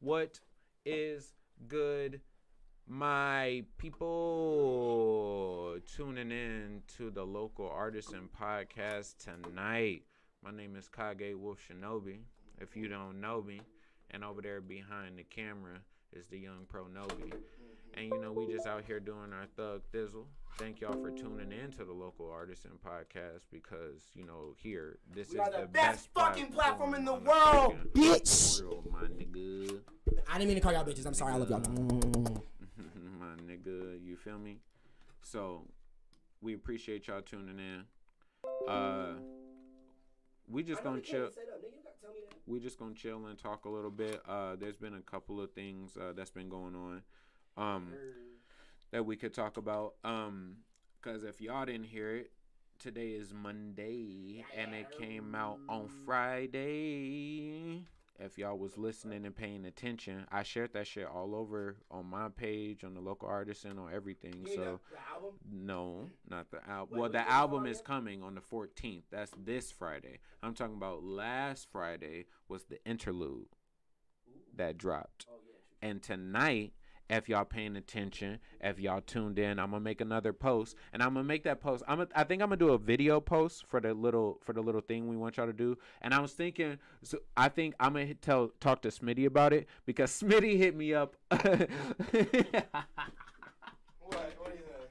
What is good, my people? Tuning in to the local artisan podcast tonight. My name is Kage Wolf Shinobi. If you don't know me, and over there behind the camera is the young Pro Nobi. And you know, we just out here doing our thug thizzle. Thank y'all for tuning in to the local artisan podcast because you know here this We is the the best fucking platform in the world, fucking bitch. world, my nigga. I didn't mean to call y'all bitches. I'm sorry. I love y'all. my nigga, you feel me? So we appreciate y'all tuning in. Uh, we just gonna chill. We just gonna chill and talk a little bit. Uh, there's been a couple of things uh, that's been going on. Um, that we could talk about. Um, cause if y'all didn't hear it, today is Monday and it came out on Friday. If y'all was listening and paying attention, I shared that shit all over on my page, on the local artisan, on everything. So no, not the album. Well, the album is coming on the 14th. That's this Friday. I'm talking about last Friday was the interlude that dropped. And tonight, if y'all paying attention, if y'all tuned in, I'm gonna make another post, and I'm gonna make that post. I'm gonna, I think I'm gonna do a video post for the little for the little thing we want y'all to do. And I was thinking, so I think I'm gonna hit- tell talk to Smitty about it because Smitty hit me up. What? What do you say?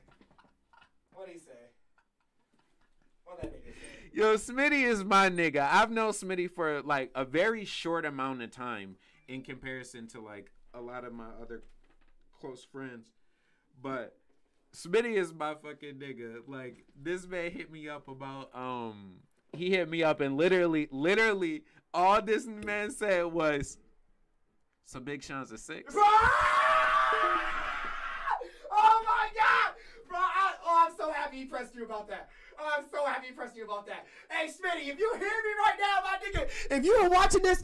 What do you say? What that nigga say? Yo, Smitty is my nigga. I've known Smitty for like a very short amount of time in comparison to like a lot of my other close friends. But Smitty is my fucking nigga. Like this man hit me up about um he hit me up and literally literally all this man said was so Big Sean's a six. Oh my god! Bro, I, oh, I'm so happy he pressed you about that. Oh, I'm so happy he pressed you about that. Hey, Smitty, if you hear me right now, my nigga, if you are watching this,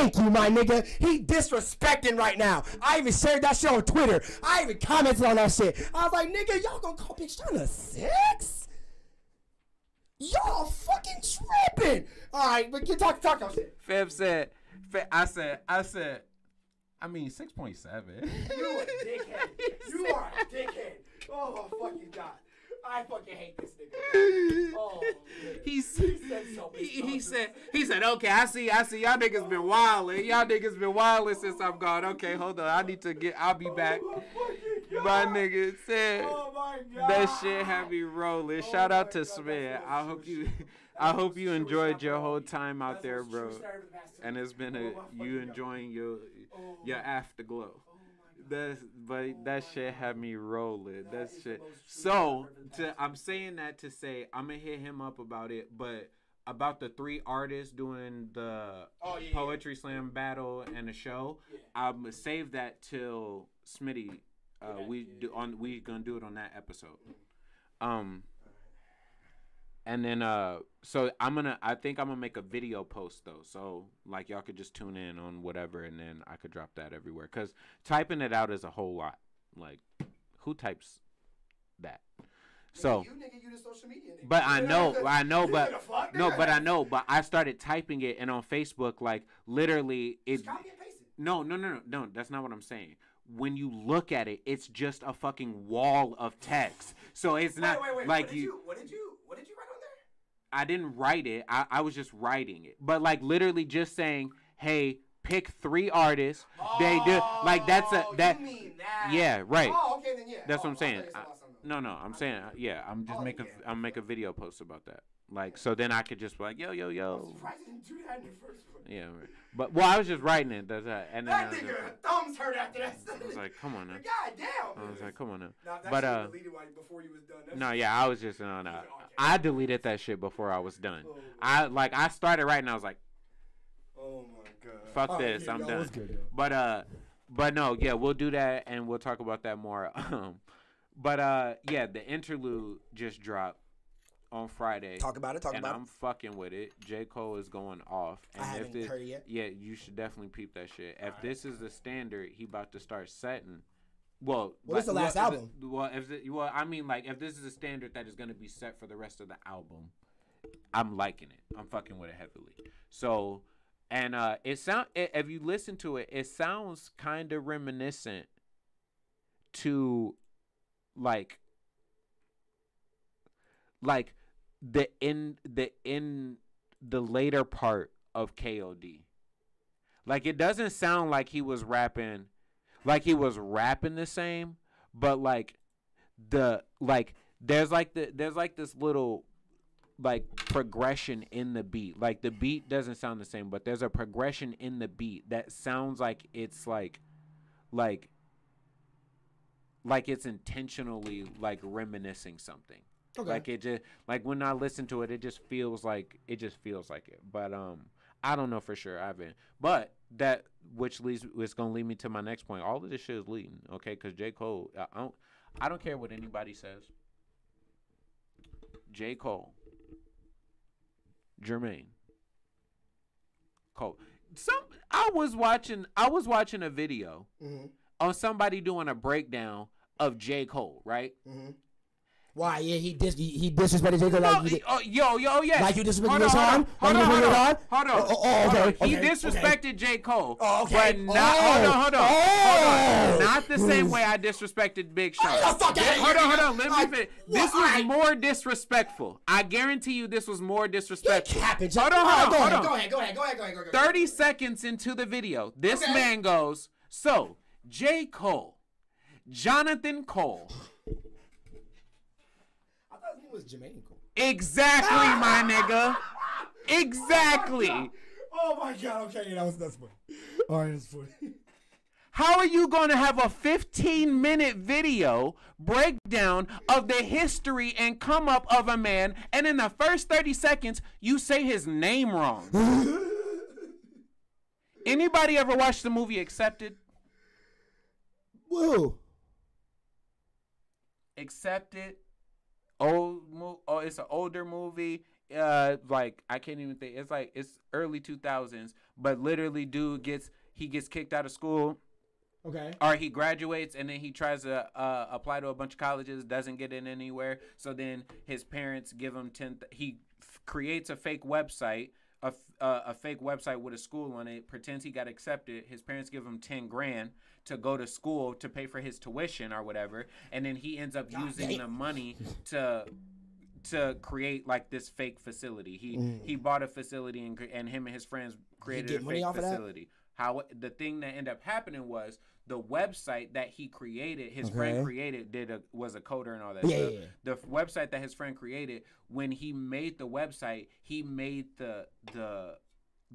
thank you, my nigga. He disrespecting right now. I even shared that shit on Twitter. I even commented on that shit. I was like, nigga, y'all gonna call Big Sean a six? Y'all fucking tripping. All right, but get talk talk your shit. Feb said, Fe- I said, I said, I mean six point seven. You a dickhead. You are a dickhead. Oh my fucking god. I fucking hate this nigga. Oh. He said, He said so he, he said, he said, okay, I see, I see, y'all niggas been wildin', y'all niggas been wildin' since I'm gone. Okay, hold on, I need to get, I'll be back. Oh my My nigga said Oh my god. that shit had me rolling. Oh Shout out to that's I hope you. I hope you enjoyed your whole time out there, bro. true started with Bastille. And it's been a you enjoying your Oh your afterglow. That's but that shit had me rolling. That That is shit. most true shit So I've heard in the to I'm saying that to say I'm gonna hit him up about it, but about the three artists doing the Oh, yeah, yeah. poetry slam battle and the show, Yeah. I'm gonna save that till Smitty. Uh, Yeah, we yeah, do on we gonna do it on that episode. Um. And then uh so I'm gonna I think I'm gonna make a video post though. So like y'all could just tune in on whatever and then I could drop that everywhere. Cause typing it out is a whole lot. Like who types that? So you nigga, you the social media nigga. but I know, I know, but give a fuck, no, but I know, but I started typing it, and on Facebook, like literally, it. Just copy and paste it. No, no, no, no, no. That's not what I'm saying. When you look at it, it's just a fucking wall of text. So it's not wait, wait, wait. like what you, you. What did you? What did you write on there? I didn't write it. I, I was just writing it, but like literally just saying, "Hey, pick three artists." they do like that's a Oh, that. That? Yeah, right. Oh, okay then. Yeah. That's oh, what I'm saying. I thought you said I- something else. No, no, I'm saying, yeah, I'm just Oh, make yeah. I'm make a video post about that. Like, so then I could just be like, yo, yo, yo. surprised you didn't do that in the first one. Yeah, right. but well, I was just writing it. That's that, and then I That was, nigga thumbs hurt after that. I was like, come on now. God damn. I was like, come on now. Nah, that But shit uh, deleted while before you was done. That no, shit- yeah, I was just on. Uh, I deleted that shit before I was done. Oh, I like I started writing. I was like, Oh my god. Fuck this, yeah, I'm y'all, done. good, but uh, but no, yeah, we'll do that and we'll talk about that more. Um, but uh, yeah, the interlude just dropped on Friday. Talk about it. Talk and about I'm it. fucking with it. J. Cole is going off. And I if haven't this, heard it yet. Yeah, you should definitely peep that shit. If Alright. this is the standard, he about to start setting. Well, Well, this but- the last well, if album. it- well, if it, well, I mean, like, if this is a standard that is going to be set for the rest of the album, I'm liking it. I'm fucking with it heavily. So, and uh, it sound it, if you listen to it, it sounds kind of reminiscent to like like the in the in the later part of KOD. Like it doesn't sound like he was rapping like he was rapping the same, but like the like there's like the there's like this little like progression in the beat. Like the beat doesn't sound the same, but there's a progression in the beat that sounds like it's like like like it's intentionally like reminiscing something. Okay. Like it just like when I listen to it, it just feels like it just feels like it. But um, I don't know for sure. I haven't. But that which leads is gonna lead me to my next point. All of this shit is leading, okay? Because J Cole, I don't, I don't care what anybody says. J Cole, Jermaine, Cole. Some I was watching. I was watching a video mm-hmm. on somebody doing a breakdown of J Cole, right? Mm-hmm. Why? Yeah, he dis he, he disrespected J Cole like no, you oh, yo yo oh, yeah. Like you disrespected his Hold on, hold on, hold on, hold on. Oh, oh, oh okay, okay, He disrespected okay. J Cole. Oh, okay. But not oh, hold on, hold on, oh. hold on. Oh. Not the same mm. way I disrespected Big Sean. Oh, fuck this, hold on, hold on. Let me finish. This was more disrespectful. I guarantee you, this was more disrespectful. Hold on, hold on, hold on. Go ahead, go ahead, go ahead, go ahead, go ahead. Thirty seconds into the video, this man goes, "So J Cole, Jonathan Cole." Was Jermaine. Exactly, my nigga. Exactly. Oh my god. Okay, that was that's funny. All right, that's funny. How are you going to have a 15 minute video breakdown of the history and come up of a man, and in the first 30 seconds, you say his name wrong? Anybody ever watched the movie Accepted? Whoa. Accepted old mo- oh it's an older movie uh like i can't even think it's like it's early 2000s but literally dude gets he gets kicked out of school. Okay. Or he graduates and then he tries to uh, apply to a bunch of colleges doesn't get in anywhere. So then his parents give him 10 th- he f- creates a fake website a, f- uh, a fake website with a school on it pretends he got accepted his parents give him 10 grand to go to school to pay for his tuition or whatever, and then he ends up God using damn. the money to to create like this fake facility. He mm. he bought a facility and and him and his friends created a fake facility. How the thing that ended up happening was the website that he created, his okay. friend created, did a was a coder and all that yeah, stuff. Yeah, yeah. The website that his friend created, when he made the website, he made the the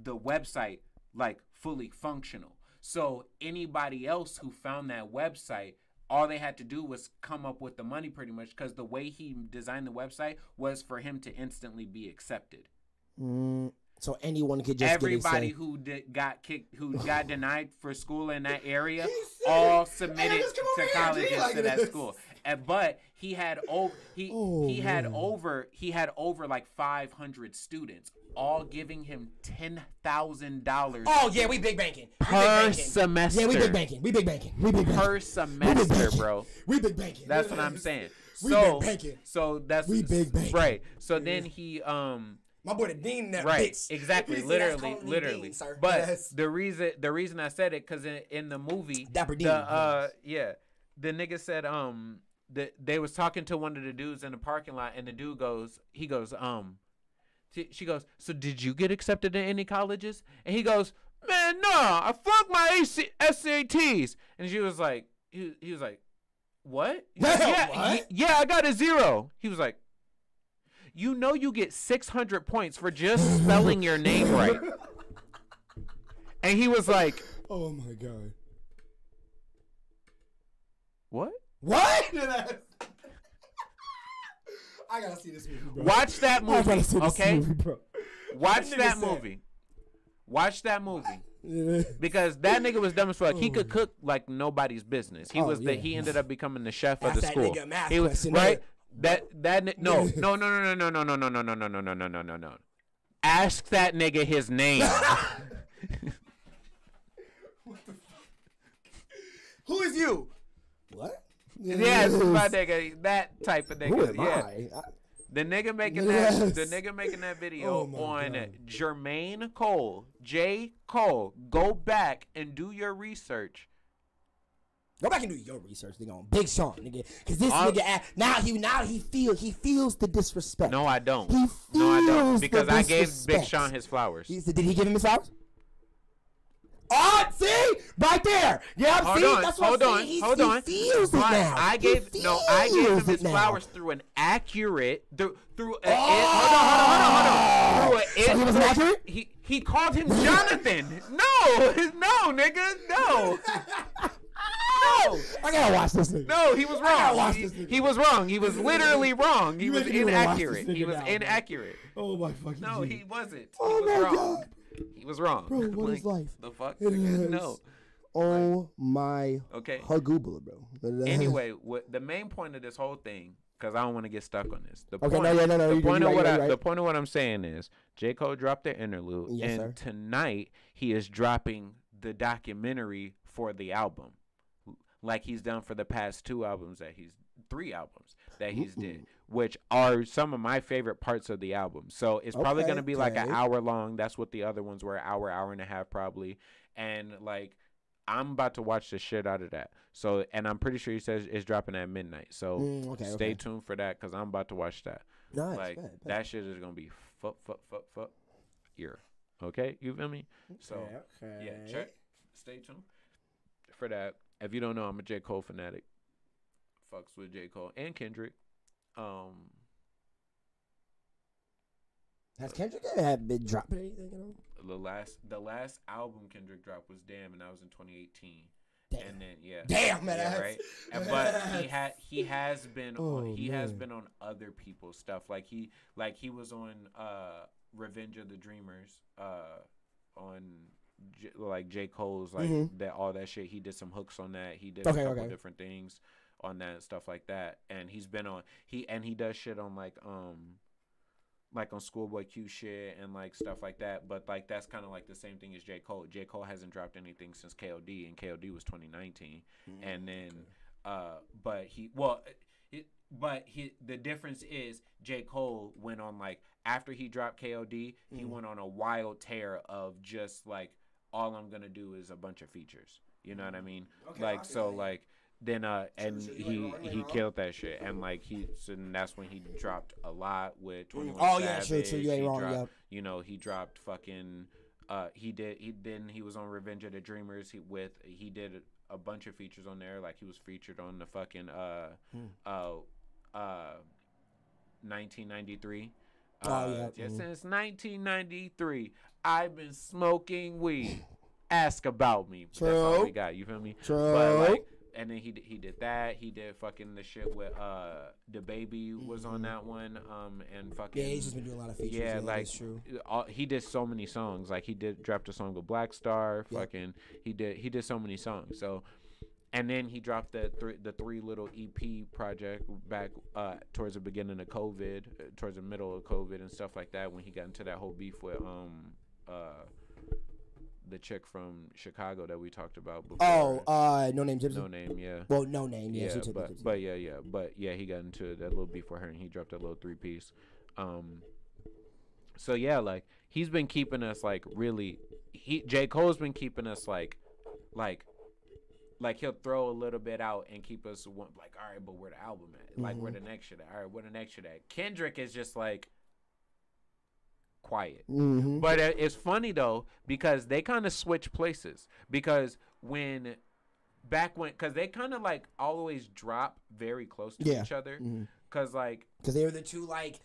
the website like fully functional. So anybody else who found that website, all they had to do was come up with the money pretty much because the way he designed the website was for him to instantly be accepted. Mm, so anyone could just everybody who did, got kicked, who got denied for school in that area, all submitted to colleges like to that school. And, but he had over he oh, he had man. over he had over like 500 students all giving him ten thousand dollars. Oh yeah, we big banking we per big banking. semester. Yeah, we big banking. We big banking. We big banking. per semester, we bro. We big banking. That's what I'm saying. we so, big banking. So that's we big banking. Right. So then he um. My boy, the dean, that right, bitch. exactly, literally, literally. Dean, but yes. the reason, the reason I said it, cause in, in the movie, Dapper Dean, the, uh, yeah, the nigga said, um, that they was talking to one of the dudes in the parking lot, and the dude goes, he goes, um, she goes, so did you get accepted to any colleges? And he goes, man, no, I flunked my AC- SATs. And she was like, he, he was like, what? Yeah, what? He, yeah, I got a zero. He was like, you know, you get 600 points for just spelling your name right. And he was like, oh my God. What? What? I gotta see this movie, bro. Watch that movie, okay? Movie, Watch that movie. Watch that movie. because that nigga was dumb as fuck. He oh. could oh. cook like nobody's business. He oh, was the yeah. he ended up becoming the chef That's of the school. he was right. That that no no no no no no no no no no no no no no no no no. Ask that nigga his name. Who is you? What? Yes, my nigga, that type of nigga. Who am yeah. I? I The nigga making Yes. that the nigga making that video Oh on God. Jermaine Cole, J. Cole. Go back and do your research. Go back and do your research, nigga, on Big Sean, nigga. Cause this I'll- nigga now he now he feel he feels the disrespect. No, I don't. He No, I don't. feels the Because I gave Big. Sean his flowers. He did he give him his flowers? Oh, see, right there. Yeah, Hold see, on, that's what hold I'm on, saying. He, hold he on. feels it now. I gave no, I gave him his now. flowers through an accurate through through a, Oh! hold on, hold on, hold on, hold on. Oh! Through So a, he wasn't accurate? He he called him Jonathan. no, no, nigga, no. No. I gotta watch this nigga. No, he was I gotta wrong. watch He, he was wrong. He was literally wrong. He You was making me wanna watch this inaccurate. He was now, bro. inaccurate. Oh my fucking No, he wasn't. Oh he was my wrong. God. He was wrong. Bro, what is Like, life? The fuck? It is. No. Oh my Okay. Hagoobla, bro. Anyway, what the main point of this whole thing, because I don't want to get stuck on this. The Okay, point, no, yeah, no, no, the point you're of right, what I, right. the point of what I'm saying is, J Cole dropped the interlude, Yes, and sir. tonight he is dropping the documentary for the album, like he's done for the past two albums that he's three albums that he's did, which are some of my favorite parts of the album. So it's probably Okay, gonna be like an hour long. That's what the other ones were, hour, hour and a half probably, and like. I'm about to watch the shit out of that. So, and I'm pretty sure he says it's dropping at midnight. So, Mm, okay, stay okay. tuned for that because I'm about to watch that. Nice, like bet, bet. that shit is gonna be fuck, fuck, fuck, fuck, ear. Okay, you feel me? So, okay. yeah, check. Stay tuned for that. If you don't know, I'm a J Cole fanatic. Fucks with J Cole and Kendrick. Um, Has Kendrick ever been dropping anything at all? the last the last album Kendrick dropped was Damn, and that was in 2018. Damn. And then yeah, Damn, man, yeah, right. And, but he had he has been Oh, on he has been on other people's stuff. Like he like he was on uh Revenge of the Dreamers uh on J- like J Cole's like Mhm. that all that shit. He did some hooks on that. He did Okay, a couple okay. different things on that and stuff like that. And he's been on he and he does shit on like um like on Schoolboy Q shit and like stuff like that. But like that's kind of like the same thing as J Cole. J Cole hasn't dropped anything since KOD, and KOD was 2019. And then, uh, but he well, it, but he the difference is J Cole went on like after he dropped KOD, he Mhm. went on a wild tear of just like all I'm gonna do is a bunch of features. You know what I mean? Okay, like so like then uh and true, you ain't he wrong, you ain't he killed that shit and like he so and that's when he dropped a lot with 21 Oh yeah, Savage. true. You ain't He wrong. dropped- Yeah. you know he dropped fucking uh he did he then he was on revenge of the dreamers he with he did a bunch of features on there like he was featured on the fucking uh Hmm. uh uh 1993 Oh, uh, yeah, just mhm. since 1993 i've been smoking weed ask about me that's all we got you feel me True. but like and then he d- he did that. He did fucking the shit with uh the baby was on that one. Um and fucking Mm-hmm. Yeah, he's just been doing a lot of features. yeah, Yeah, like that's true. all, he did so many songs. Like he did dropped a song with Black Star. Yeah. Fucking he did he did so many songs. So and then he dropped the three the three little EP project back uh towards the beginning of COVID, uh, towards the middle of COVID and stuff like that. When he got into that whole beef with um uh the chick from Chicago that we talked about before. Oh, uh, Noname Gypsy. Noname, yeah. Well, Noname. Yeah, Yeah, she took the but Gypsy. but yeah, yeah, but yeah, he got into that little beef for her, and he dropped that little three piece. Um, so yeah, like he's been keeping us like really. He J Cole's been keeping us like, like, like he'll throw a little bit out and keep us one, like, all right, but where the album at? Like where the next shit at? All right, where the next shit at? Kendrick is just like quiet. Mm-hmm. But it's funny though because they kind of switch places because when back when because they kind of like always drop very close to Yeah. each other because like because they were the two like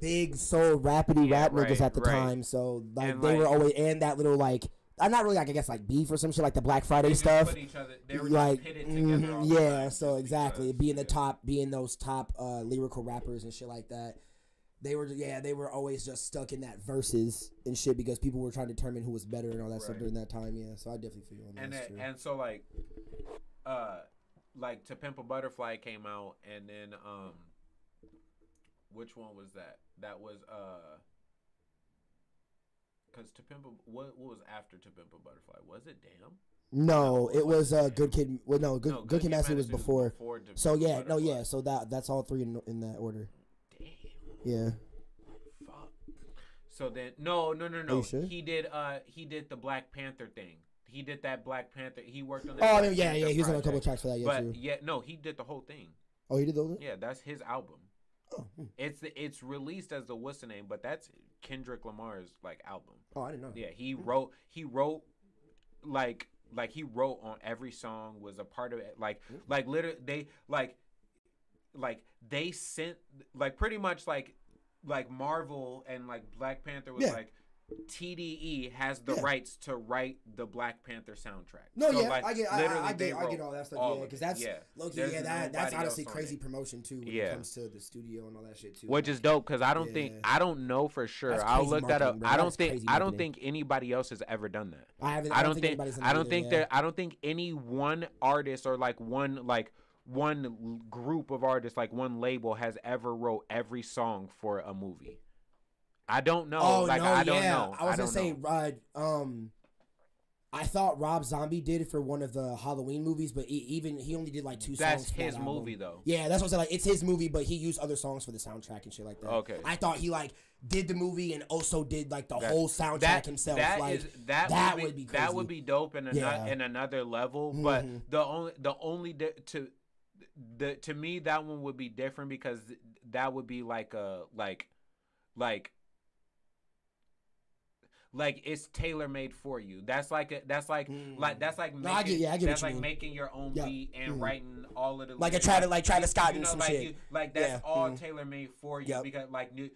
big soul rapidy Yeah, rap niggas right, at the right. time. So like And, they were always and that little like I'm not really like I guess like beef or some shit like the Black Friday stuff. other they were Like just pitted together mhm, yeah, so exactly because, being the yeah. top, being those top uh, lyrical rappers and shit like that. They were yeah, they were always just stuck in that verses and shit because people were trying to determine who was better and all that stuff during that time. Yeah, so I definitely feel on that. and that's and so like uh like to pimp a butterfly came out and then um which one was that that was uh because to pimp what, what was after to pimp a butterfly was it damn no, it was uh. Good Kid. Well, no, Good No, Good Kid, City was City before. So yeah, no, yeah. So that that's all three in, in that order. Damn. Yeah. Fuck. So then, no, no, no, no. sure? He did. Uh, he did the Black Panther thing. He did that Black Panther. He worked on. Oh, I mean, yeah, Panther yeah. He was on a couple tracks for that. Yeah, But true. yeah, no, he did the whole thing. Oh, he did the those. Yeah, that's his album. Oh, hmm. It's it's released as the what's the name, but that's Kendrick Lamar's like album. oh, I didn't know. Yeah, he wrote he wrote like like he wrote on every song was a part of it. Like like literally they like like they sent like pretty much like like Marvel and like Black Panther was Yeah. like TDE has the Yeah. rights to write the Black Panther soundtrack. No, So, yeah, like, I get, I, I, I get, I get all that stuff. all Yeah, because that's yeah. There's Yeah, that that's honestly crazy it. promotion too when Yeah. it comes to the studio and all that shit too. Which is dope because I don't think Yeah. I don't know for sure. I'll look that up. bro. I don't That's think I don't think anybody else has ever done that. I haven't. I don't think anybody's done I don't either, think there I don't think any one artist or like one like one group of artists like one label has ever wrote every song for a movie. I don't know. Oh like no, I don't yeah. know. I was don't gonna say, uh, um, I thought Rob Zombie did it for one of the Halloween movies, but he, even he only did like two that's songs. for his movie though. Yeah, that's what I said. Like, it's his movie, but he used other songs for the soundtrack and shit like that. Okay. I thought he like did the movie and also did like the That- whole soundtrack that, himself. That like is that, that would, would be, be that would be dope in another Yeah. in another level. But Mhm. the only the only di- to the to me that one would be different because that would be like a like like like it's tailor made for you. That's like a, that's like like that's like No, making, I get- yeah, I get that's like mean. making your own Yeah. beat and Mhm. writing all of the Like a try to like try to Scott you know, some like shit. You, like that's Yeah. all Mhm. tailor made for you Yep. because like you,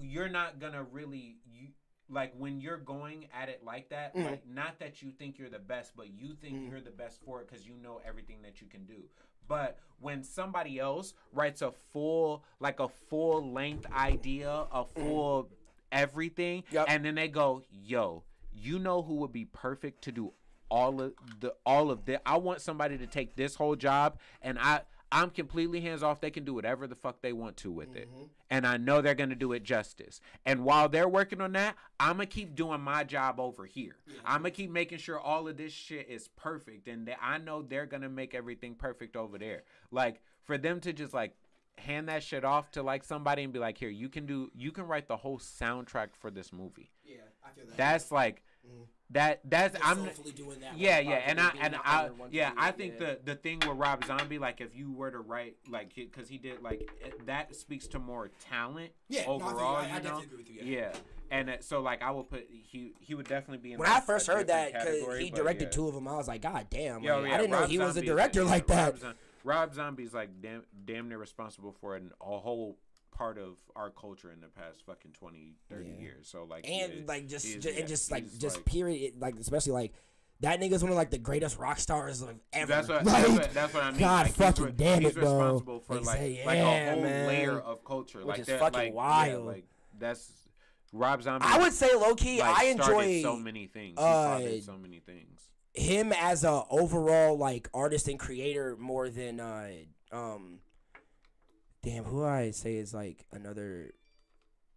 you're not gonna really you like when you're going at it like that Mhm. like not that you think you're the best but you think Mhm. you're the best for it because you know everything that you can do but when somebody else writes a full like a full length idea a full everything Yep. and then they go yo you know who would be perfect to do all of the all of this i want somebody to take this whole job and i i'm completely hands off. They can do whatever the fuck they want to with it. Mm-hmm. And i know they're gonna do it justice. And while they're working on that i'm gonna keep doing my job over here. I'm gonna keep making sure all of this shit is perfect and that i know they're gonna make everything perfect over there. Like for them to just like hand that shit off to like somebody and be like here you can do you can write the whole soundtrack for this movie yeah, I feel that. that's like that that's i'm soulfully doing that. yeah yeah and i and i the other one to yeah i think yeah. the the thing with rob zombie like if you were to write like because he did like it, that speaks to more talent Yeah, no, I think- overall I- I you know definitely agree with you, yeah. yeah. and uh, so like i would put he he would definitely be in When like, I first heard that, different because category, he but directed yeah. two of them, I was like, God damn! Yo, yeah, I didn't know Rob he was a director yeah, like that. Rob, Zom- Rob Zombie's like damn, damn near responsible for an, a whole part of our culture in the past fucking 20, 30 Yeah. years. So like, and is- like just, is- ju- yeah, and just like just period like especially like that nigga's one of like the greatest rock stars of ever. That's what, like, that's what that's what I mean. God like, fucking damn he's it, bro. responsible for They like say, like yeah, a whole man. layer of culture, Which like is that, fucking like, yeah, wild. like that's Rob Zombie. I would say low key, like, I enjoy so many things. He uh, so many things. Him as a overall like artist and creator more than uh um damn who I say is like another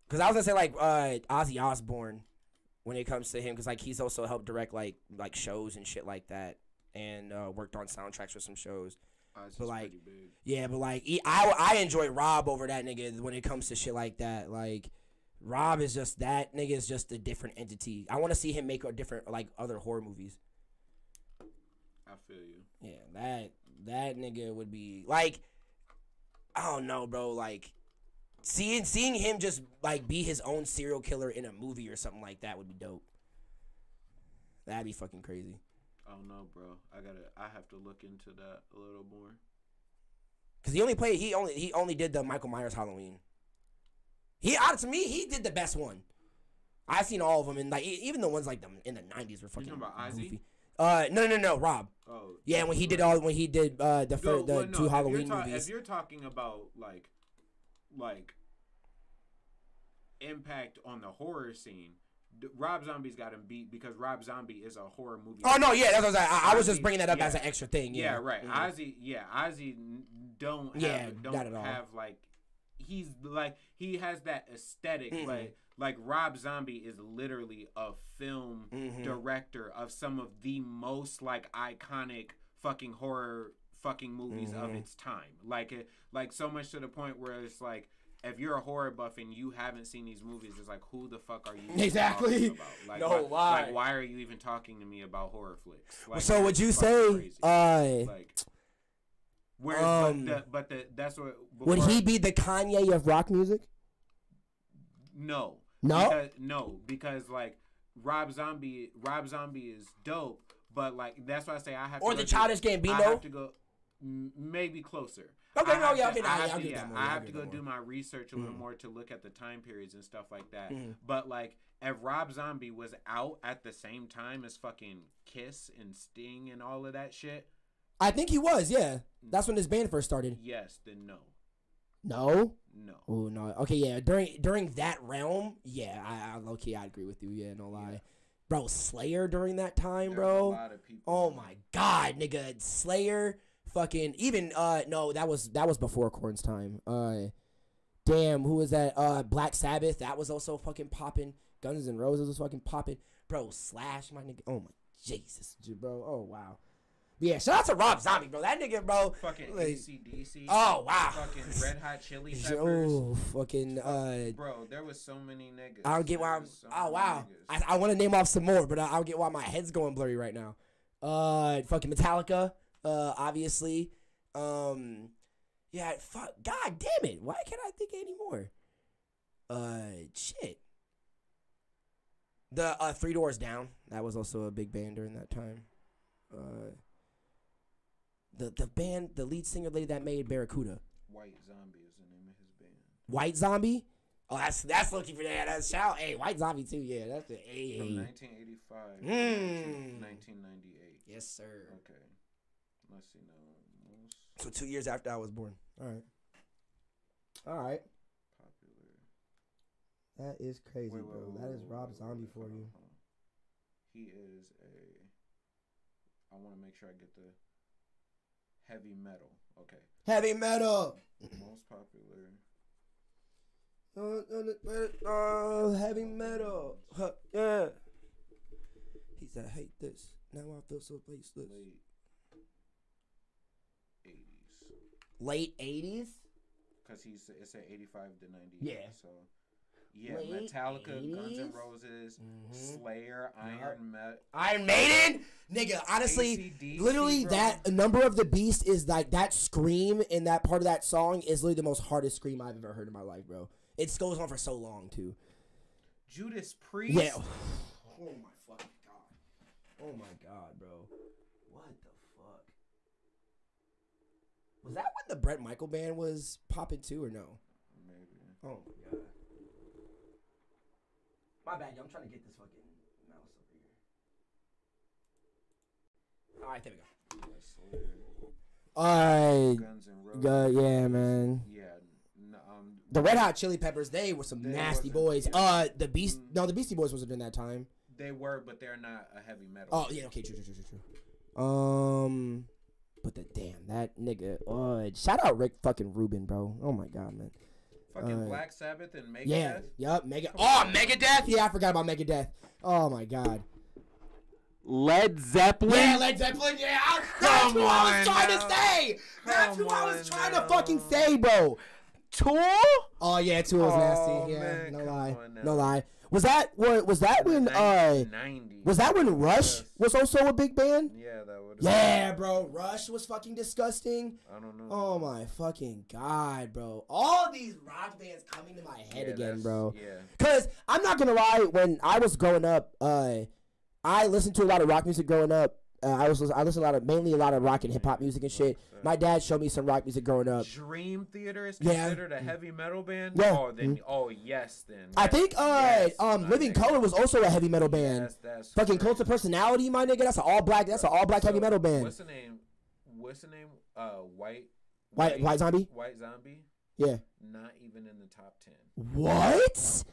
because I was gonna say like uh Ozzy Osbourne when it comes to him because like he's also helped direct like like shows and shit like that and uh, worked on soundtracks for some shows. but, like, Yeah, but like he, I I enjoy Rob over that nigga when it comes to shit like that. Like Rob is just that nigga is just a different entity. I want to see him make a different like other horror movies. Feel you. Yeah, that that nigga would be like, I don't know, bro. Like, seeing seeing him just like be his own serial killer in a movie or something like that would be dope. That'd be fucking crazy. I don't know, bro. I gotta. I have to look into that a little more. Cause he only played he only he only did the Michael Myers Halloween. He out to me he did the best one. I've seen all of them and like even the ones like them in the nineties were fucking talking about goofy. Uh no no no Rob. Oh, Yeah, when he did all when he did uh the No, fir- the well, no, two Halloween ta- movies. If you're talking about like, like impact on the horror scene, Rob Zombie's got him beat because Rob Zombie is a horror movie. Oh no, yeah, that's what I was. I, I was just bringing that up yeah. as an extra thing. Yeah, Yeah, right. Mhm. Ozzy, yeah, Ozzy don't have, Yeah, don't not at all. have like he's like he has that esthetic Mhm. like like Rob Zombie is literally a film Mhm. director of some of the most like iconic fucking horror fucking movies of Mhm. its time. Like it like so much to the point where it's like if you're a horror buff and you haven't seen these movies, it's like who the fuck are you Exactly. talking about? Like, No, why, why? Like why are you even talking to me about horror flicks? Like, so would you say crazy. uh like whereas um, but, the, but the, that's what would he be the Kanye of rock music? no No? because, no because like Rob Zombie Rob Zombie is dope but like that's why I say I have Or to the Childish I have to go maybe closer Okay, no, yeah, okay, I have to, yeah, I have to go do my research a little Mhm. more to look at the time periods and stuff like that Mhm. but like if Rob Zombie was out at the same time as fucking Kiss and Sting and all of that shit I think he was, yeah. That's when his band first started. yes then no No? no Oh no. Okay, yeah. During during that realm, yeah, I, I low key I agree with you, yeah, no lie. Yeah. Bro, Slayer during that time, There's bro. a lot of people Oh my god, nigga, Slayer, fucking even uh no, that was that was before Korn's time. Uh, damn, who was that? Uh, Black Sabbath, that was also fucking popping. Guns N' Roses was fucking popping, bro. Slash, my nigga. Oh my Jesus, bro. Oh wow. Yeah, shout out to Rob Zombie, bro. That nigga, bro. fucking like- ACDC Oh wow. fucking Red Hot Chili Peppers Oh, fucking uh. Bro, there was so many niggas. I don't get why I'm. so Oh wow, niggas. I, I want to name off some more, but I, I don't get why my head's going blurry right now. Uh, fucking Metallica. Uh, obviously. Um, yeah. Fuck. God damn it. Why can't I think anymore? Uh, shit. The uh, Three Doors Down. That was also a big band during that time. Uh, the the band, the lead singer lady that made Barracuda. White Zombie is the name of his band. White Zombie. Oh, that's that's looking for that. That's shout. Hey, White Zombie too. Yeah, that's the hey. From 1985 to Mm. 1998. Yes, sir. Okay. Let's see now. Most So two years after I was born. All right. All right. popular. That is crazy, Wait, wait, bro. wait, That is Rob Zombie for you. He is a. I want to make sure I get the heavy metal. Okay. Heavy metal. Most popular. Uh, heavy metal. Huh, yeah. He said, "I hate this. Now I feel so faceless." late 80s. Late eighties. Because he's it said 85 to 90. Yeah. So yeah, Late Metallica, Guns N' 80s? Roses, Mhm. Slayer, Iron Maiden. Iron Maiden, nigga. Honestly, AC/DC, literally bro. that number of the beast is like that scream in that part of that song is literally the most hardest scream I've ever heard in my life, bro. It goes on for so long too. Judas Priest. Yeah. Oh my fucking god. Oh my god, bro. What the fuck? Was that when the Brett Michael band was popping too, or no? Maybe. Oh my god. My bad, yo. I'm trying to get this fucking mouse over here. All right, there we go. Yeah, Slayer, All right. Guns N' Roses. Go, yeah, man. Yeah. n- um, The Red Hot Chili Peppers, they were some They nasty boys. yeah. Uh, the Beast, Mm. no, the Beastie Boys wasn't in that time. They were, but they're not a heavy metal. Oh yeah, okay, true, true, true, true, true. Um, but the damn that nigga. Uh, shout out Rick fucking Rubin, bro. Oh my god, man. Fucking uh, Black Sabbath and Megadeth. Yeah, yup, Mega. Oh, Megadeth. Yeah, I forgot about Megadeth. Oh my god. Led Zeppelin. Yeah, Led Zeppelin. Yeah, I, that's Come what I was trying now. to say. That's Come what I was trying now. to fucking say, bro. Tool. Oh yeah, Tool was Oh, nasty. Yeah, man, no come lie, no lie. Was that what? Was that when? Uh, 90. was that when Rush Yes. was also a big band? Yeah, that would. Yeah, bro. Rush was fucking disgusting. I don't know. Oh my fucking god, bro. All these rock bands coming to my head Yeah, again, bro. Yeah. Cause I'm not gonna lie, when I was growing up, uh, I listened to a lot of rock music growing up. Uh, I was I listened a lot of mainly a lot of rock and hip hop music and shit. My dad showed me some rock music growing up. Dream Theater is Yeah. considered a heavy metal band. Yeah. Oh, then. Oh, yes, then. I Yes, think uh yes, um Living nigga. Color was also a heavy metal band. Yes, that's Fucking correct. Cult of Personality, my nigga. That's an all black. That's an all black heavy metal band. What's the name? What's the name? Uh, White. White White Zombie. White Zombie. Yeah. Not even in the top ten. What?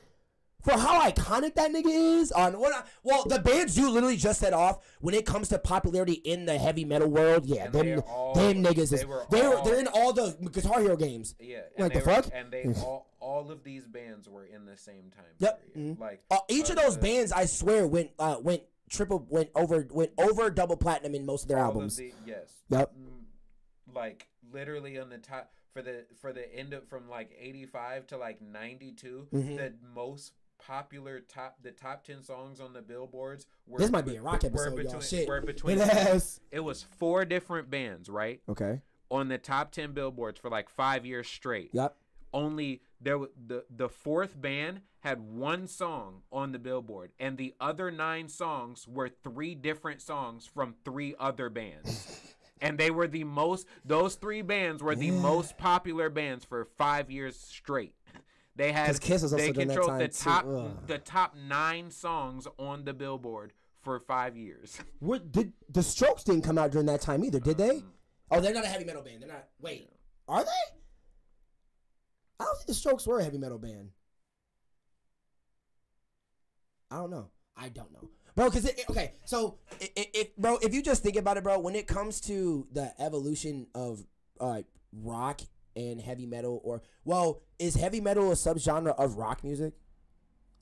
For how iconic that nigga is on what? I, well, the bands you literally just set off when it comes to popularity in the heavy metal world, yeah, And them, they're all- them niggas they is were they were all- they're in all the Guitar Hero games. Yeah. Like, the were- fuck? And they all all of these bands were in the same time Yep, period. mhm. Like Uh, each of uh, those the- bands, I swear, went uh, went triple went over went over double platinum in most of their albums. Of the, yes. Yep. Mm, Like literally on the top for the for the end of from like 85 to like 92 mm-hmm. the most popular top the top 10 songs on the billboards were this might be a rock episode were between, y'all. Shit. Were between it, it was four different bands right? Okay. On the top 10 billboards for like five years straight. Yep only there the the fourth band had one song on the billboard and the other nine songs were three different songs from three other bands. And they were the most those three bands were the yeah. most popular bands for five years straight they had they controlled the top the top nine songs on the billboard for five years. What did the strokes didn't come out during that time either did they? Um, oh they're not a heavy metal band. They're not wait. Are they? I don't think the Strokes were a heavy metal band. I don't know. I don't know, bro. Because okay, so if bro, if you just think about it, bro, when it comes to the evolution of uh, rock and heavy metal, or well, is heavy metal a subgenre of rock music?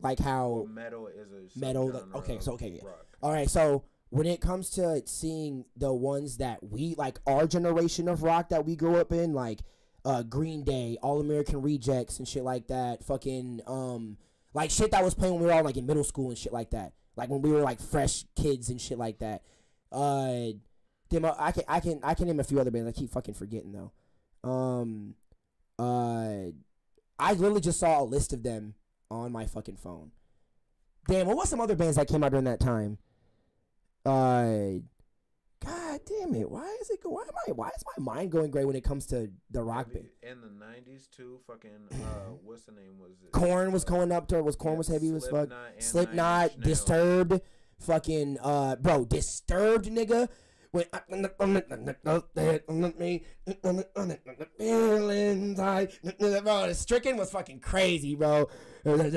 Like how well, metal is a metal. Like, okay, so okay, yeah. all right. So when it comes to seeing the ones that we like, our generation of rock that we grew up in, like uh, Green Day, All American Rejects, and shit like that. Fucking um, like shit that was playing when we were all like in middle school and shit like that. Like when we were like fresh kids and shit like that. Uh, them, I can I can I can name a few other bands. I keep fucking forgetting though. Um, uh, I literally just saw a list of them on my fucking phone. Damn, what was some other bands that came out during that time? Uh, God damn it! Why is it? Why am I? Why is my mind going gray when it comes to the rock band? In the nineties too, fucking. Uh, what's the name? Was it? Korn was going up to. Was Korn yeah, was heavy as fuck. Slipknot, Disturbed, fucking. Uh, bro, Disturbed, nigga. When I, me feelings I bro, the stricken was fucking crazy, bro. My mind,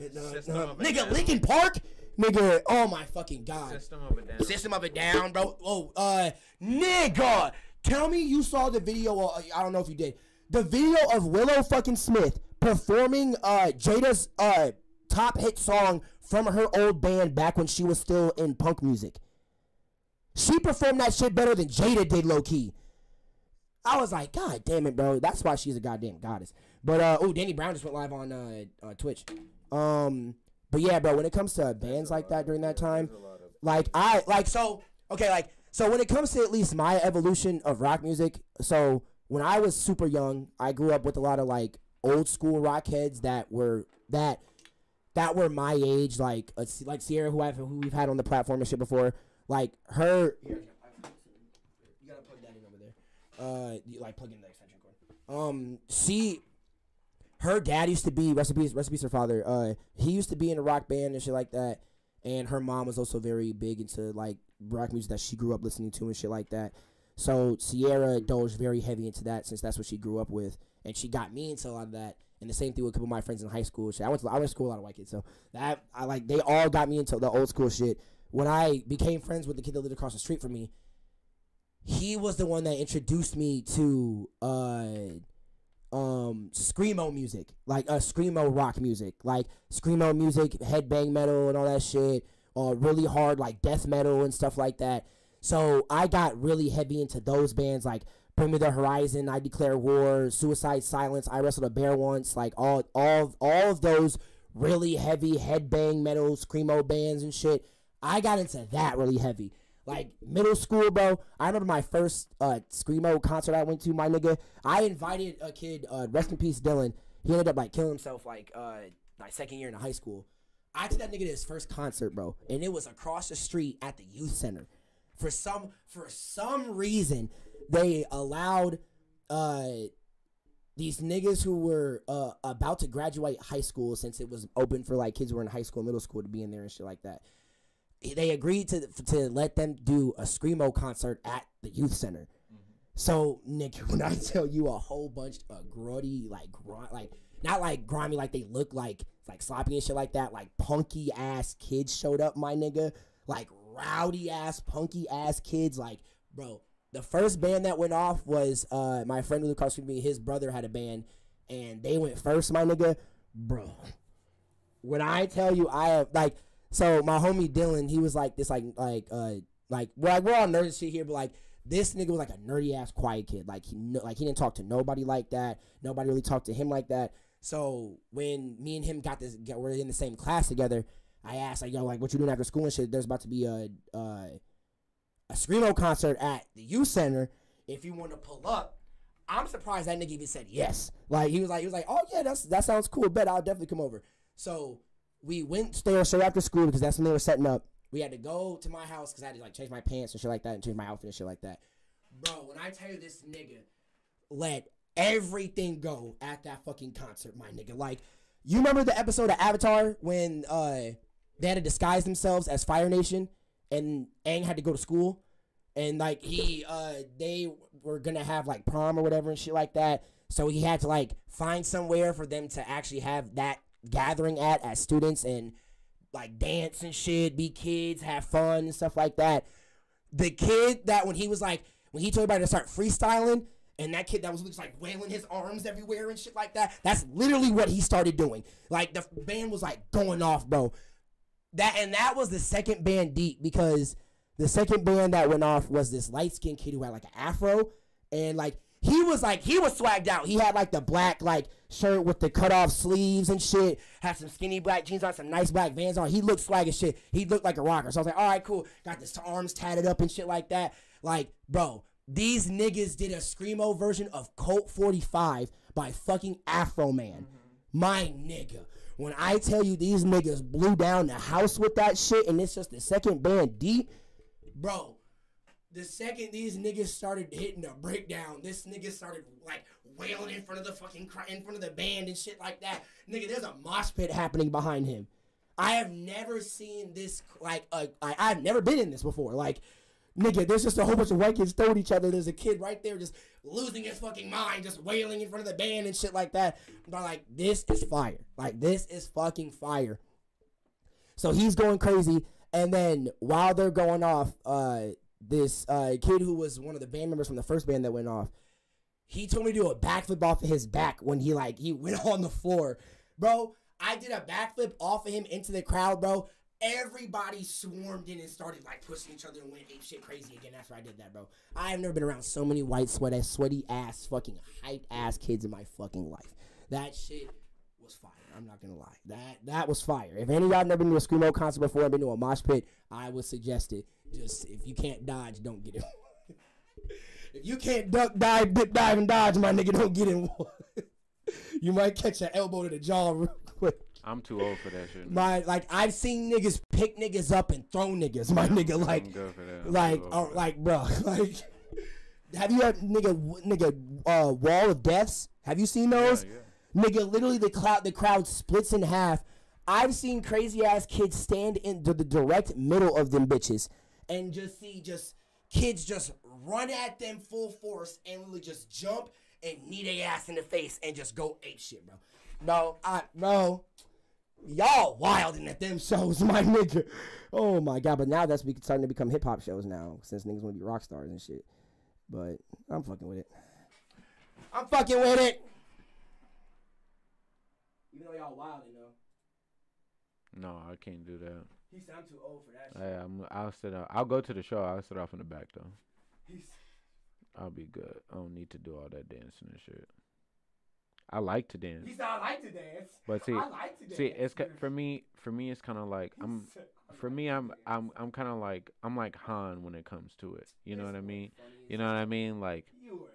nigga, Linkin Park. Nigga, oh my fucking god. System of a Down. System of a Down, bro. Oh, uh, nigga. Tell me you saw the video. Or, I don't know if you did. The video of Willow fucking Smith performing uh Jada's uh top hit song from her old band back when she was still in punk music. She performed that shit better than Jada did, low key. I was like, God damn it, bro. That's why she's a goddamn goddess. But uh, oh, Danny Brown just went live on uh, uh Twitch. Um, but yeah, bro, when it comes to bands like that during that time, like I like so okay, like so when it comes to at least my evolution of rock music, so when I was super young, I grew up with a lot of like old school rock heads that were that that were my age, like uh, like Sierra, who I've who we've had on the platform and shit before. Like her, you gotta plug that in over there. Uh, you, like plug in the extension cord. Um, she her dad used to be recipes recipes her father. Uh, he used to be in a rock band and shit like that. And her mom was also very big into like rock music that she grew up listening to and shit like that. So Sierra dove very heavy into that since that's what she grew up with, and she got me into a lot of that. And the same thing with a couple of my friends in high school. Shit. I went to I went to school a lot of white kids, so that I like they all got me into the old school shit. When I became friends with the kid that lived across the street from me, he was the one that introduced me to uh um screamo music, like uh screamo rock music, like screamo music, headbang metal and all that shit, or really hard like death metal and stuff like that. So I got really heavy into those bands like Bring Me the Horizon, I Declare War, Suicide Silence, I Wrestled a Bear Once, like all all all of those really heavy headbang metal screamo bands and shit. I got into that really heavy. Like middle school, bro. I remember my first uh screamo concert I went to, my nigga. I invited a kid, uh, rest in peace, Dylan. He ended up like killing himself like uh my second year in high school. I took that nigga to his first concert, bro, and it was across the street at the youth center. For some for some reason, they allowed uh these niggas who were uh about to graduate high school since it was open for like kids who were in high school, middle school to be in there and shit like that they agreed to to let them do a screamo concert at the youth center. Mm-hmm. So Nick, when I tell you a whole bunch of grody, like gr- like not like grimy, like they look like like sloppy and shit like that, like punky ass kids showed up, my nigga, like rowdy ass punky ass kids, like bro. The first band that went off was uh my friend across from me. His brother had a band, and they went first, my nigga, bro. When I tell you, I have like so my homie Dylan, he was like this, like like uh like we're like we're all nerdy shit here, but like This nigga was like a nerdy ass quiet kid. Like he like he didn't talk to nobody like that. Nobody really talked to him like that. So when me and him got this, we're in the same class together. I asked like, yo, like, what you doing after school and shit? There's about to be a uh, a screamo concert at the youth center. If you want to pull up, I'm surprised that nigga even said yes. Like he was like, he was like, oh yeah, that's that sounds cool. Bet I'll definitely come over. So we went there straight after school because that's when they were setting up. We had to go to my house because I had to like change my pants and shit like that and change my outfit and shit like that. Bro, when I tell you this nigga let everything go at that fucking concert, my nigga. Like, you remember the episode of Avatar when uh they had to disguise themselves as Fire Nation and Aang had to go to school and like he uh they were gonna have like prom or whatever and shit like that. So he had to like find somewhere for them to actually have that gathering at as students and like dance and shit, be kids, have fun and stuff like that. The kid that when he was like when he told everybody to start freestyling, and that kid that was just like wailing his arms everywhere and shit like that, that's literally what he started doing. Like the band was like going off, bro. That and that was the second band deep because the second band that went off was this light skinned kid who had like an afro and like he was like he was swagged out. He had like the black like shirt with the cut off sleeves and shit. Had some skinny black jeans on, some nice black Vans on. He looked swag as shit. He looked like a rocker. So I was like, all right, cool. Got his arms tatted up and shit like that. Like, bro, these niggas did a screamo version of Colt 45 by fucking Afroman. Mm-hmm. My nigga. When I tell you these niggas blew down the house with that shit, and it's just the second band deep, bro the second these niggas started hitting a breakdown, this nigga started like wailing in front of the fucking in front of the band and shit like that. Nigga, there's a mosh pit happening behind him. I have never seen this like uh, I, I've never been in this before. Like, nigga, there's just a whole bunch of white kids throwing each other. There's a kid right there just losing his fucking mind, just wailing in front of the band and shit like that. But like, this is fire. Like, this is fucking fire. So he's going crazy, and then while they're going off, uh, this uh, kid who was one of the band members from the first band that went off. He told me to do a backflip off of his back when he like he went on the floor, bro. I did a backflip off of him into the crowd, bro. Everybody swarmed in and started like pushing each other and went ape shit crazy again after I did that, bro. I have never been around so many white sweaty, sweaty ass, fucking hype ass kids in my fucking life. That shit was fire. I'm not gonna lie. That that was fire. If any of y'all never been to a screamo concert before and been to a mosh pit, I would suggest it. Just if you can't dodge, don't get in. if you can't duck, dive, dip, dive, and dodge, my nigga, don't get in one. you might catch an elbow to the jaw real quick. I'm too old for that shit. My like I've seen niggas pick niggas up and throw niggas. My nigga, like, like, uh, like, bro, like. Have you had nigga nigga uh, wall of deaths? Have you seen those? Yeah, yeah. Nigga, literally the crowd the crowd splits in half. I've seen crazy ass kids stand in the, the direct middle of them bitches and just see just kids just run at them full force and literally just jump and knee their ass in the face and just go ape shit, bro. No, I no. Y'all wilding at them shows, my nigga. Oh my god! But now that's be starting to become hip hop shows now, since niggas want to be rock stars and shit. But I'm fucking with it. I'm fucking with it. Even though y'all wilding though. No, I can't do that. He said I'm too old for that. Shit. I'm, I'll sit. Out, I'll go to the show. I'll sit off in the back though. He's. I'll be good. I don't need to do all that dancing and shit. I like to dance. He said I like to dance. But see, like see, it's for me. For me, it's kind of like I'm. For me, I'm I'm I'm kind of like I'm like Han when it comes to it. You know what I mean? You know what I mean? Like. You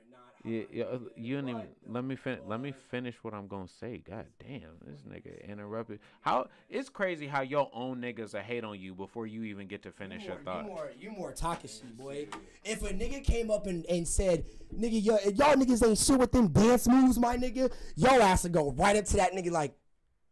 yeah, yeah, uh, you didn't even let me fin- let me finish what I'm gonna say. God damn, this nigga interrupted. How it's crazy how your own niggas are hate on you before you even get to finish you more, your thought. You more, you more talking shit, boy. If a nigga came up and, and said, "Nigga, y'all, y'all niggas ain't shit with them dance moves, my nigga," your ass would go right up to that nigga like,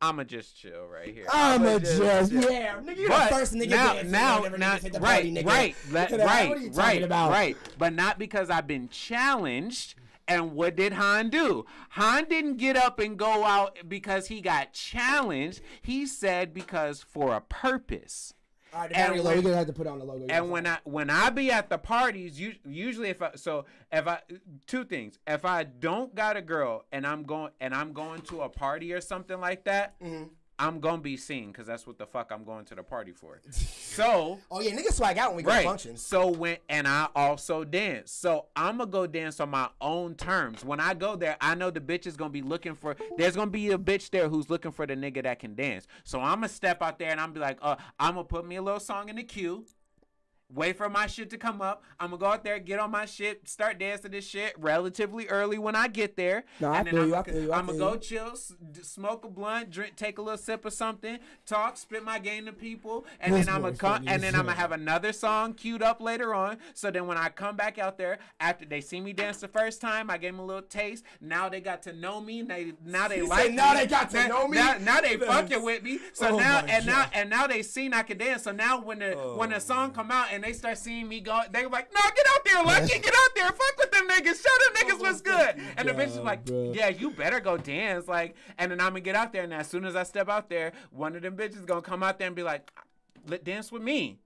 I'ma just chill right here. I'ma just, just yeah, nigga. You the first nigga now, now, now, right, party, right, let, right, right, right. But not because I've been challenged And what did Han do? Han didn't get up and go out because he got challenged. He said because for a purpose. All right, and when, we're gonna have to put on the logo. And when I when I be at the parties, you, usually if I so if I two things. If I don't got a girl and I'm going and I'm going to a party or something like that, mm-hmm. I'm gonna be seen because that's what the fuck I'm going to the party for. So Oh yeah, niggas swag out when we go right. to functions. So when and I also dance. So I'm gonna go dance on my own terms. When I go there, I know the bitch is gonna be looking for there's gonna be a bitch there who's looking for the nigga that can dance. So I'm gonna step out there and I'm be like, uh, I'm gonna put me a little song in the queue wait for my shit to come up. I'm gonna go out there, get on my shit, start dancing this shit relatively early when I get there. No, and I feel I'm, you, I feel you, I I'm gonna go chill, smoke a blunt, drink, take a little sip of something, talk, spit my game to people, and then I'm gonna come, and then I'm gonna have another song queued up later on. So then when I come back out there after they see me dance the first time, I gave them a little taste. Now they got to know me. They now they like now me. they got to now, know me. Now, now they fucking with me. So oh now and God. now and now they seen I can dance. So now when the oh when the song oh. come out and they start seeing me go, they were like, "No, get out there, Lucky, get out there, fuck with them niggas, show them niggas what's oh, good." And the bitch is like, "Yeah, you better go dance." Like, and then I'm gonna get out there, and as soon as I step out there, one of them bitches gonna come out there and be like, "Let dance with me."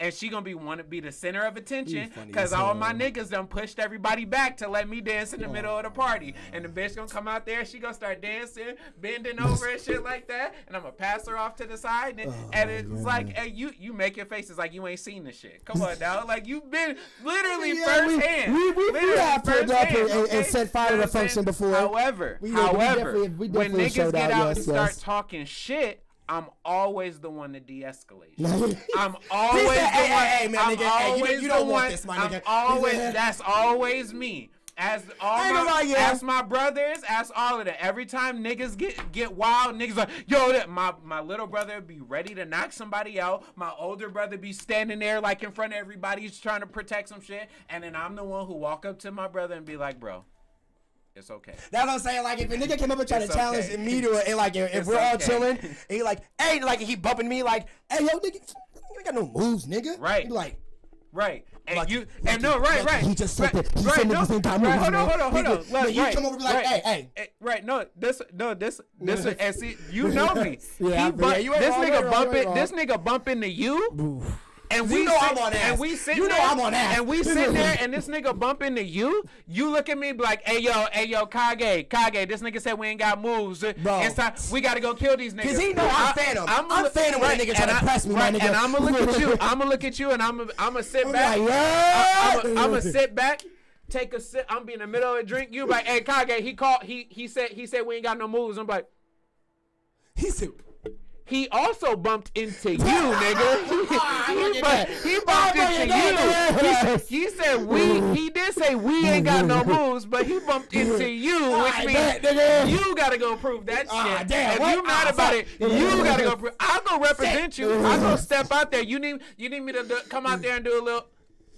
And she gonna be want to be the center of attention because all my niggas done pushed everybody back to let me dance in the oh. middle of the party. And the bitch gonna come out there, she gonna start dancing, bending over and shit like that, and I'm gonna pass her off to the side, and, oh, and it's man. like, hey, you you make your faces like you ain't seen the shit. Come on now, like you've been literally yeah, firsthand. We, we, we, we have pulled up and, okay? and, set fire to the function before. However, we, however, when niggas get out, and start talking shit I'm always the one to de-escalate. I'm always the one. Hey, man, I'm nigga, always hey, you, you don't want one, this, my nigga. I'm always that's always me. As all my, yeah. as my brothers, as all of that. Every time niggas get get wild, niggas like, yo, that my my little brother be ready to knock somebody out. My older brother be standing there like in front of everybody, he's trying to protect some shit, and then I'm the one who walk up to my brother and be like, bro, it's okay. That's what I'm saying. Like, if a nigga came up and tried it's to challenge okay. me to it, and like, if, if we're all chilling, and he like, hey, like, he bumping me, like, hey, yo, nigga, you ain't got no moves, nigga. Right. He like, right. And like, you, like, and no, right, right. He just said right, that. He right, said no, ain't got. Right, hold on, hold on, hold on. Like, you come over and be like, right, hey, hey. Eh, right, no, this, no, this, this, and see, you know me. yeah, he bump, yeah, this nigga bumping, this nigga bumping into you. Oof and we know sit, I'm on ass. And we sit you know there, I'm on ass. And we sit there, and this nigga bump into you. You look at me like, "Hey yo, hey yo, Kage, Kage." This nigga said we ain't got moves. Bro, Inside, we got to go kill these niggas. Cause he know I'm of. I'm, I'm fan of when right, a nigga try to press me, right, my nigga. And I'm gonna look at you. I'm gonna look at you, and I'm gonna, I'm sit back. Like, yeah. I'm gonna sit back take a sip. I'm be in the middle of a drink. You like, hey Kage, he called. He he said he said we ain't got no moves. I'm like, he said he also bumped into you, nigga. he, he, bumped, he bumped into you. He, he, said we. He did say we ain't got no moves, but he bumped into you, which means you gotta go prove that shit. Damn, if you mad about it, you gotta go prove. I'll go represent you. I'll go step out there. You need you need me to do, come out there and do a little.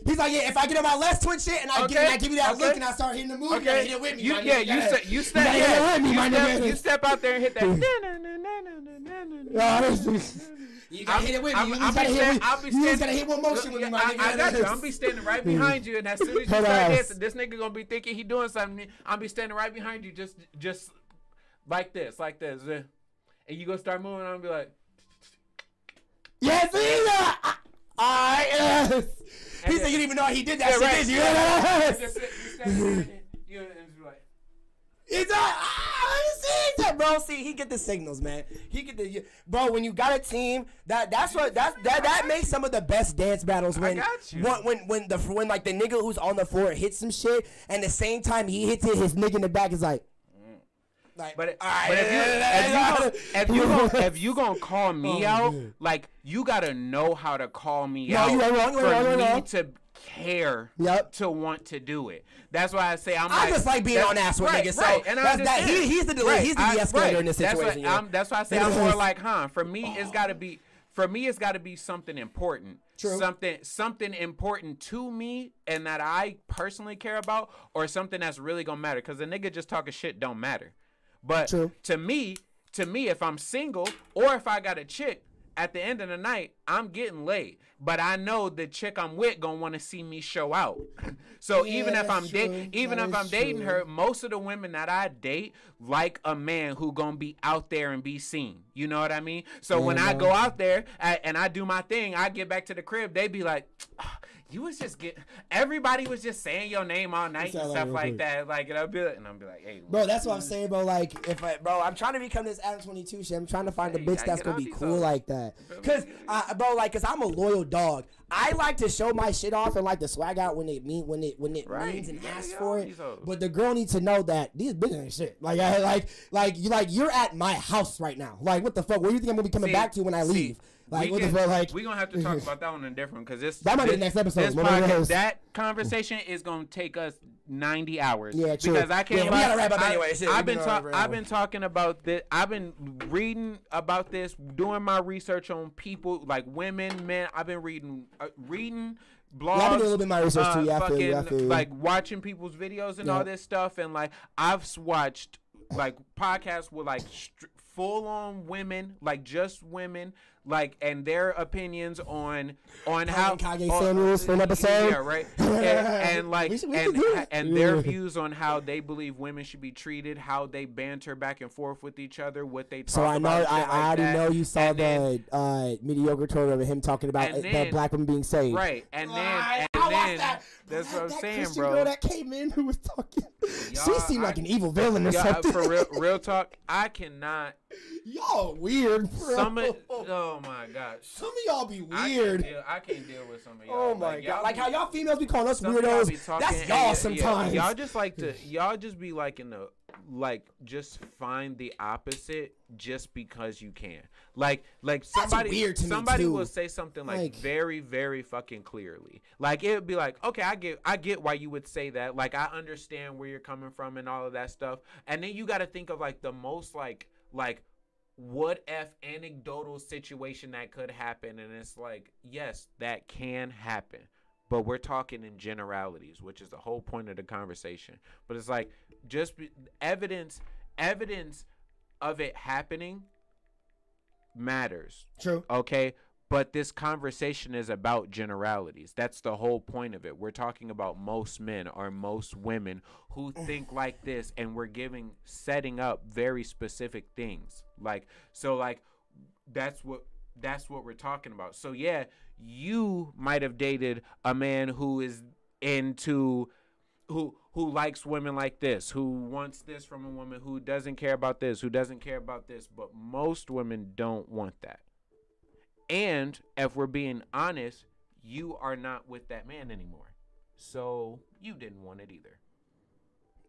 He's like, yeah, if I get on my last twin shit and I okay. give I give you that okay. look and I start hitting the move, okay. you hit it with me. You, yeah, you, step, you step, you yeah, me, you, step, you step out there and hit that. you gotta hit it with me. You gotta hit. I'll be standing, you gotta hit one motion with me, my nigga. I, got you. I'm be standing right mm. behind you, and as soon as you start dancing, this nigga gonna be thinking he doing something. I'll be standing right behind you, just just like this, like this, and you gonna start moving. I'm gonna be like, yes, yeah. All right, yes. He said you didn't even know he did that yeah, shit, right. did you? Yes. He's like, ah, see that, bro. See, he get the signals, man. He get the bro. When you got a team, that that's what that that that makes some of the best dance battles. When when when when the when like the nigga who's on the floor hits some shit, and the same time he hits it, his nigga in the back is like. Like, but, but if you if you gonna, if you gonna call me oh, out, man. like you gotta know how to call me no, out you ain't wrong, for wrong, me wrong. to care yep. to want to do it. That's why I say I'm. I like, just like being on ass with right, niggas. So right, and that's that, he, he's the right, he's the de-escalator right. in this situation. That's, what, that's why I say I'm more like, huh? For me, it's got to be. For me, it's got to be something important. True. Something something important to me and that I personally care about, or something that's really gonna matter. Because a nigga just talking shit don't matter. But True. to me, to me, if I'm single or if I got a chick, at the end of the night, I'm getting laid, but I know the chick I'm with gonna want to see me show out. so Yeah, even if I'm da- even That if I'm dating true. her, most of the women that I date like a man who gonna be out there and be seen. You know what I mean? So when I go out there and I do my thing, I get back to the crib, they be like. "Ah, You was just get everybody was just saying your name all night and like stuff like that. Like and I'll be like, and I'll be like, hey, Bro, that's what I'm saying, bro. Like, if I, bro, I'm trying to become this Adam 22 shit. I'm trying to find Hey, a bitch that's gonna be cool like that. Cause, I, bro, like, cause I'm a loyal dog. I like to show my shit off and like to swag out when it mean when it when it Right. means and Yeah, asks yeah, for it. But the girl needs to know that these bitches ain't shit. Like, I like like you like you're at my house right now. Like, what the fuck? Where do you think I'm gonna be coming See- back to when I see, leave? Like, we what can- the fuck? Like, we gonna have to talk about that one in different because this That might be the next episode. This podcast, that conversation is gonna take us ninety hours. Yeah, true. Because I can't. Yeah, we gotta wrap up I, anyway. Shit, I've been been talk, on for an I've been talking about this. I've been reading about this, doing my research on people like women, men. I've been reading, uh, reading blogs. Yeah, I've been doing a little bit of my research uh, too. Yeah, I feel you. I feel you. like watching people's videos and Yeah. all this stuff, and like I've watched like podcasts with like full on women, like just women, like and their opinions on on how Kage on- Samuels for an episode. Yeah, right. And, and like We should- we and should and their views on how they believe women should be treated, how they banter back and forth with each other, what they talk So I know. I, I like already that. know you saw And the then- uh, mediocre tour of him talking about then- the black woman being saved. Right, and then I- and then that. that's That- what I'm that saying, Christian bro. Girl that came in who was talking. she Y'all, seemed like I- an evil villain or something. for real, real talk. I cannot. Y'all weird, bro. Some of, oh my gosh. Some of y'all be I can't, weird. deal, I can't deal with some of y'all. Oh my Like, god! Like how y'all females be calling us some of y'all be weirdos. That's y'all sometimes. Y'all just like to y'all just be like in the like just find the opposite just because you can. Like like somebody weird somebody will say something like, Like- very very fucking clearly. Like it would be like, "Okay, I get I get why you would say that. Like I understand where you're coming from and all of that stuff." And then you got to think of like the most like like what if anecdotal situation that could happen and it's like yes that can happen but we're talking in generalities which is the whole point of the conversation. But it's like just be, evidence evidence of it happening matters. True. okay but this conversation is about generalities. That's the whole point of it. We're talking about most men or most women who mm. think like this and we're giving setting up very specific things. Like so like that's what that's what we're talking about. So yeah you might have dated a man who is into who who likes women like this, who wants this from a woman, who doesn't care about this, who doesn't care about this, but most women don't want that. And if we're being honest, you are not with that man anymore. So you didn't want it either.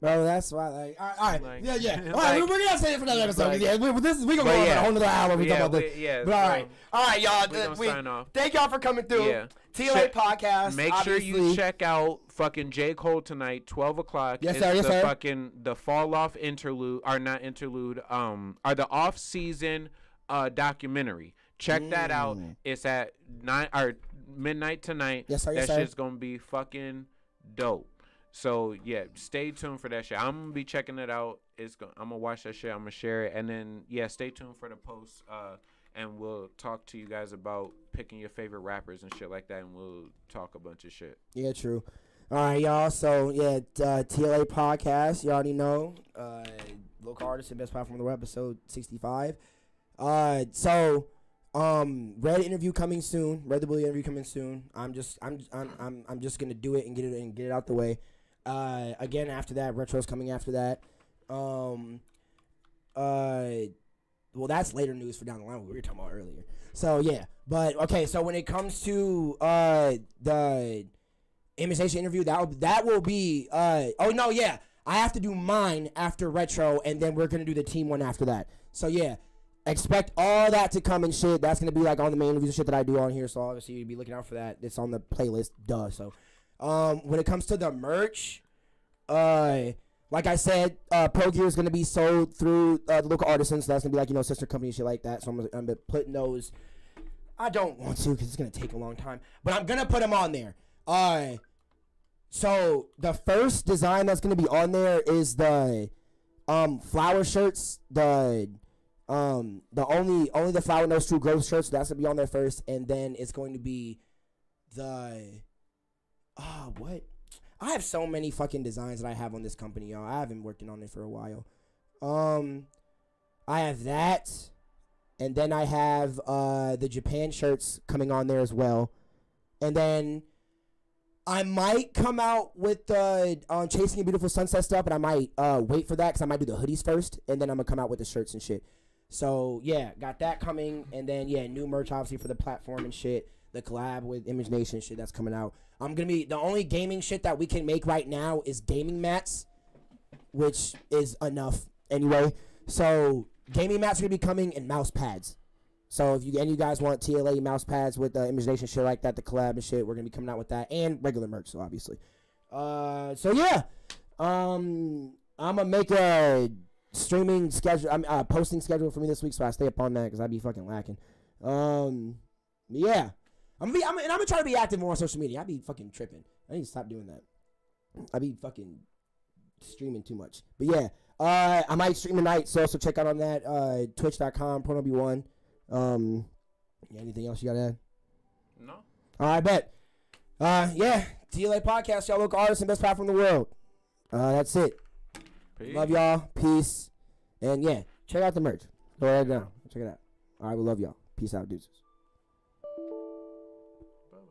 Bro, that's why. Like, all right, all right. Like- yeah, yeah. All right, like- we're, gonna say it for another episode. like- yeah, we, this is we gonna go on for yeah. a whole nother hour we Yeah, talk about we- this. yeah, But all right, all right, y'all. we uh, we- sign off. Thank y'all for coming through. Yeah. TLA Check- podcast. Make sure you check out fucking J. Cole tonight, twelve o'clock. Yes, it's sir, yes, the sir. fucking the fall off interlude or not interlude, um are the off season uh documentary. Check that out. Mm. It's at nine or midnight tonight. Yes, sir, yes, that sir. shit's gonna be fucking dope. So yeah, stay tuned for that shit. I'm gonna be checking it out. It's going I'm gonna watch that shit. I'm gonna share it, and then yeah, stay tuned for the post. Uh, and we'll talk to you guys about picking your favorite rappers and shit like that, and we'll talk a bunch of shit. Yeah, true. All right, y'all. So yeah, uh, TLA podcast. You already know. Uh, local artist and best platform of the web, episode sixty-five. Uh, so um, red interview coming soon. Red the bully interview coming soon. I'm just, I'm, I'm, I'm, I'm just gonna do it and get it and get it out the way. Uh, again after that, retro's coming after that. Um, uh, well, that's later news for down the line. What we were talking about earlier. So yeah, but okay. So when it comes to uh the immunization interview, that will, that will be uh oh no yeah, I have to do mine after retro, and then we're gonna do the team one after that. So yeah, expect all that to come and shit. That's gonna be like on the main interviews and shit that I do on here. So obviously you'd be looking out for that. It's on the playlist, duh. So um when it comes to the merch, uh. Like I said, uh, Pro Gear is gonna be sold through uh, the local artisans. So that's gonna be like you know sister company shit like that. So I'm, I'm putting those I don't want to because it's gonna take a long time, but I'm gonna put them on there. Uh, so the first design that's gonna be on there is the um flower shirts, the Um, the only only the flower knows true growth shirts. That's gonna be on there first, and then it's going to be the ah oh, what? I have so many fucking designs that I have on this company, y'all. I haven't working on it for a while. Um, I have that, and then I have uh the Japan shirts coming on there as well, and then I might come out with the uh, chasing a beautiful sunset stuff, but I might uh wait for that because I might do the hoodies first, and then I'm gonna come out with the shirts and shit. So yeah, got that coming, and then yeah, new merch obviously for the platform and shit. The collab with Image Nation shit that's coming out. I'm gonna be the only gaming shit that we can make right now is gaming mats, which is enough anyway. So gaming mats are gonna be coming in mouse pads. So if you any of you guys want TLA mouse pads with uh, Image Nation shit like that, the collab and shit, we're gonna be coming out with that and regular merch. So obviously, uh, so yeah, um, I'm gonna make a streaming schedule, I'm uh, posting schedule for me this week, so I stay up on that because I'd be fucking lacking. Um, yeah, I'm gonna be, I'm, and I'm gonna try to be active more on social media. I'd be fucking tripping. I need to stop doing that. I'd be fucking streaming too much. But yeah, uh, I might stream tonight, so also check out on that uh, Twitch.com, Porno one Um, yeah, anything else you gotta add? No. All right, bet. Uh, yeah, TLA podcast, y'all local artists and best platform in the world. Uh, that's it. Peace. Love y'all. Peace. And yeah, check out the merch. Go right down. Check it out. All right, we love y'all. Peace out, dudes.